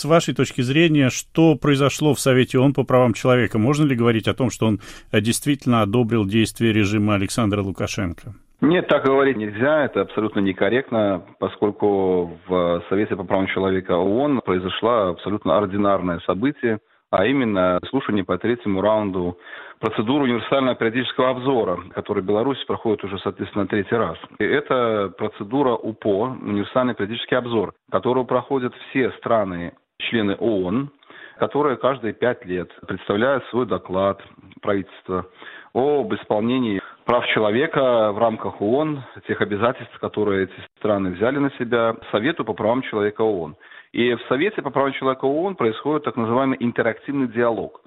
С вашей точки зрения, что произошло в Совете ООН по правам человека? Можно ли говорить о том, что он действительно одобрил действия режима Александра Лукашенко? Нет, так говорить нельзя, это абсолютно некорректно, поскольку в Совете по правам человека ООН произошло абсолютно ординарное событие, а именно слушание по третьему раунду процедуры универсального периодического обзора, который Беларусь проходит уже, соответственно, третий раз. И это процедура УПО, универсальный периодический обзор, которую проходят все страны, члены ООН, которые каждые пять лет представляют свой доклад правительства об исполнении прав человека в рамках ООН, тех обязательств, которые эти страны взяли на себя, Совету по правам человека ООН. И в Совете по правам человека ООН происходит так называемый интерактивный диалог,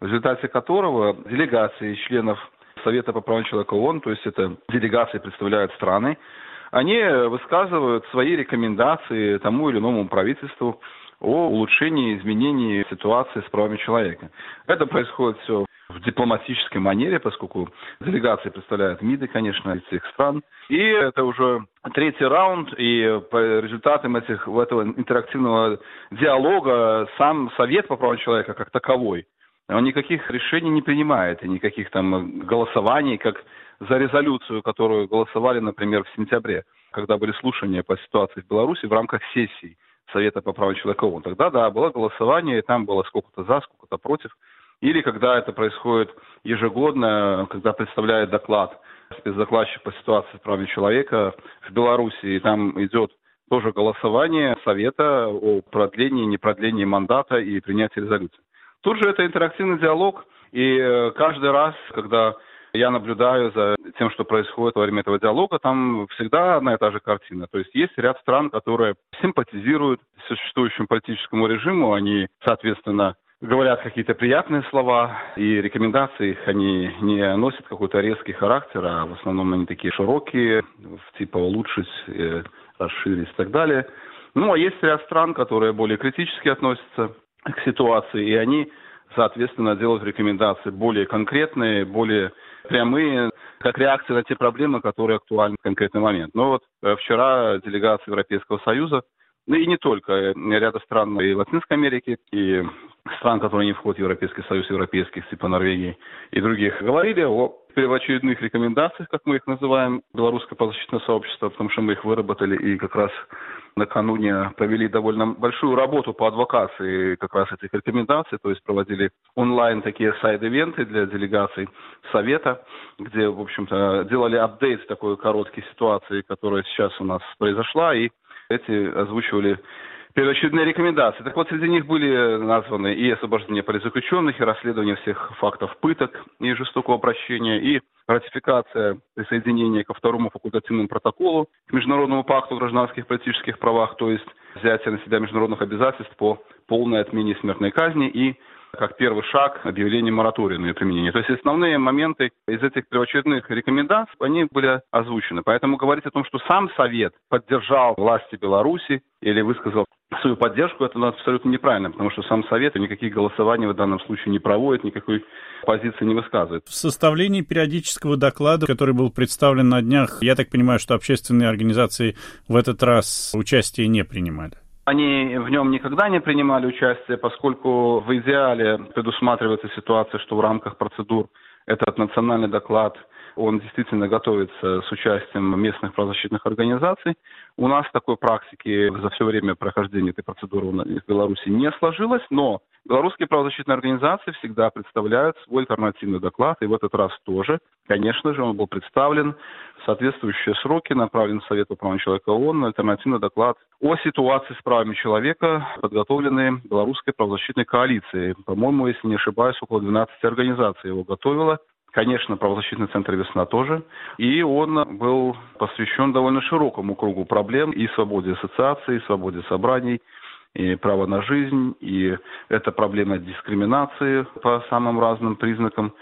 в результате которого делегации членов Совета по правам человека ООН, то есть это делегации представляют страны, они высказывают свои рекомендации тому или иному правительству о улучшении, изменении ситуации с правами человека. Это происходит все в дипломатической манере, поскольку делегации представляют МИДы, конечно, из всех стран. И это уже третий раунд, и по результатам этих, этого интерактивного диалога сам Совет по правам человека как таковой, он никаких решений не принимает, и никаких там голосований, как за резолюцию, которую голосовали, например, в сентябре, когда были слушания по ситуации в Беларуси в рамках сессий Совета по правам человека ООН. Тогда, да, было голосование, и там было сколько-то за, сколько-то против. Или когда это происходит ежегодно, когда представляет доклад спецдокладчик по ситуации с правами человека в Беларуси, и там идет тоже голосование Совета о продлении, непродлении мандата и принятии резолюции. Тут же это интерактивный диалог, и э, каждый раз, когда я наблюдаю за тем, что происходит во время этого диалога, там всегда одна и та же картина. То есть есть ряд стран, которые симпатизируют существующему политическому режиму, они, соответственно, говорят какие-то приятные слова, и рекомендации их они не носят какой-то резкий характер, а в основном они такие широкие, типа улучшить, э, расширить и так далее. Ну, а есть ряд стран, которые более критически относятся к ситуации, и они, соответственно, делают рекомендации более конкретные, более прямые, как реакция на те проблемы, которые актуальны в конкретный момент. Но вот э, вчера делегация Европейского Союза, ну и не только, э, ряда стран и Латинской Америки, и стран, которые не входят в Европейский Союз, европейских, типа Норвегии и других, говорили о первоочередных рекомендациях, как мы их называем, белорусское правозащитное сообщество, потому что мы их выработали и как раз накануне провели довольно большую работу по адвокации как раз этих рекомендаций, то есть проводили онлайн такие сайд-ивенты для делегаций Совета, где, в общем-то, делали апдейт такой короткой ситуации, которая сейчас у нас произошла, и эти озвучивали первоочередные рекомендации. Так вот, среди них были названы и освобождение политзаключенных, и расследование всех фактов пыток и жестокого обращения, и ратификация присоединения ко второму факультативному протоколу к Международному пакту о гражданских и политических правах, то есть взятие на себя международных обязательств по полной отмене смертной казни и как первый шаг объявление моратория на ее применение. То есть основные моменты из этих первоочередных рекомендаций, они были озвучены. Поэтому говорить о том, что сам Совет поддержал власти Беларуси или высказал свою поддержку, это абсолютно неправильно, потому что сам Совет никаких голосований в данном случае не проводит, никакой позиции не высказывает. В составлении периодического доклада, который был представлен на днях, я так понимаю, что общественные организации в этот раз участие не принимали. Они в нем никогда не принимали участие, поскольку в идеале предусматривается ситуация, что в рамках процедур этот национальный доклад он действительно готовится с участием местных правозащитных организаций. У нас такой практики за все время прохождения этой процедуры в Беларуси не сложилось, но белорусские правозащитные организации всегда представляют свой альтернативный доклад, и в этот раз тоже. Конечно же, он был представлен в соответствующие сроки, направлен в Совет по правам человека ООН, альтернативный доклад о ситуации с правами человека, подготовленный белорусской правозащитной коалицией. По-моему, если не ошибаюсь, около 12 организаций его готовило. Конечно, правозащитный центр «Весна» тоже. И он был посвящен довольно широкому кругу проблем и свободе ассоциации, и свободе собраний, и право на жизнь, и это проблема дискриминации по самым разным признакам.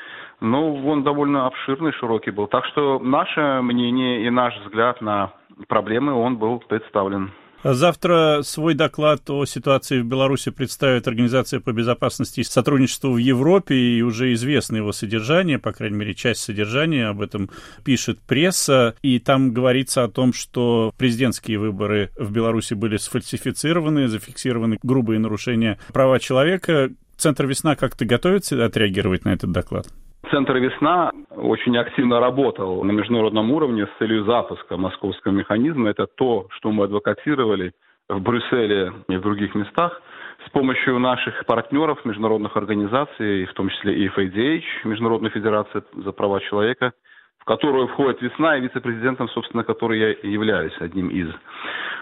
Ну, он довольно обширный, широкий был. Так что наше мнение и наш взгляд на проблемы, он был представлен. Завтра свой доклад о ситуации в Беларуси представит Организация по безопасности и сотрудничеству в Европе, и уже известно его содержание, по крайней мере, часть содержания, об этом пишет пресса, и там говорится о том, что президентские выборы в Беларуси были сфальсифицированы, зафиксированы грубые нарушения права человека. Центр «Весна» как-то готовится отреагировать на этот доклад? Центр «Весна» очень активно работал на международном уровне с целью запуска московского механизма. Это то, что мы адвокатировали в Брюсселе и в других местах с помощью наших партнеров, международных организаций, в том числе и FADH, Международная федерация за права человека, в которую входит «Весна» и вице-президентом, собственно, который я являюсь одним из.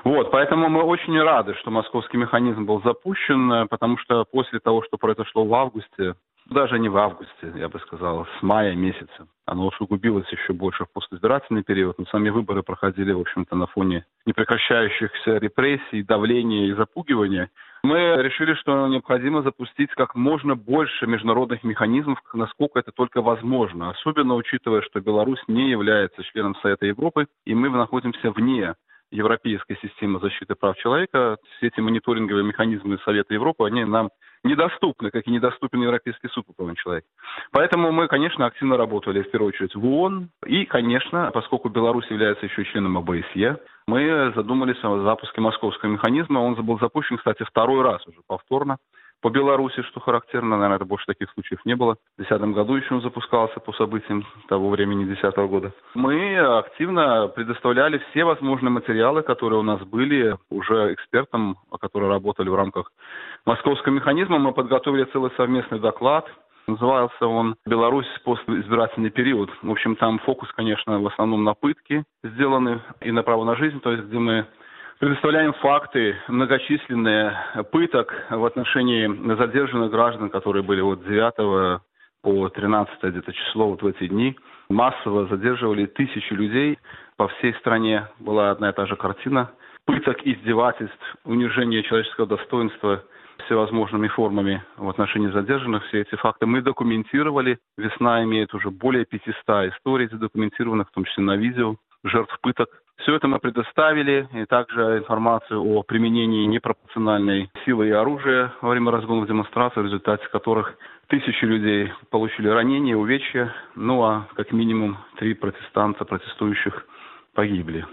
Вот, поэтому мы очень рады, что московский механизм был запущен, потому что после того, что произошло в августе, даже не в августе, я бы сказал, с мая месяца. Оно усугубилось еще больше в постизбирательный период, но сами выборы проходили, в общем-то, на фоне непрекращающихся репрессий, давления и запугивания. Мы решили, что необходимо запустить как можно больше международных механизмов, насколько это только возможно, особенно учитывая, что Беларусь не является членом Совета Европы, и мы находимся вне европейской системы защиты прав человека. Все эти мониторинговые механизмы Совета Европы, они нам недоступны, как и недоступен Европейский суд по правам человека. Поэтому мы, конечно, активно работали в первую очередь в ООН. И, конечно, поскольку Беларусь является еще членом ОБСЕ, мы задумались о запуске московского механизма. Он был запущен, кстати, второй раз уже повторно по Беларуси, что характерно, наверное, это больше таких случаев не было. В 2010 году еще он запускался по событиям того времени 2010 года. Мы активно предоставляли все возможные материалы, которые у нас были уже экспертам, которые работали в рамках московского механизма. Мы подготовили целый совместный доклад, Назывался он «Беларусь. Постизбирательный период». В общем, там фокус, конечно, в основном на пытки сделаны и на право на жизнь, то есть где мы Предоставляем факты многочисленные пыток в отношении задержанных граждан, которые были от 9 по 13 где-то число вот в эти дни. Массово задерживали тысячи людей. По всей стране была одна и та же картина. Пыток, издевательств, унижения человеческого достоинства всевозможными формами в отношении задержанных. Все эти факты мы документировали. Весна имеет уже более 500 историй задокументированных, в том числе на видео, жертв пыток. Все это мы предоставили, и также информацию о применении непропорциональной силы и оружия во время разгонов демонстраций, в результате которых тысячи людей получили ранения, увечья, ну а как минимум три протестанта протестующих погибли.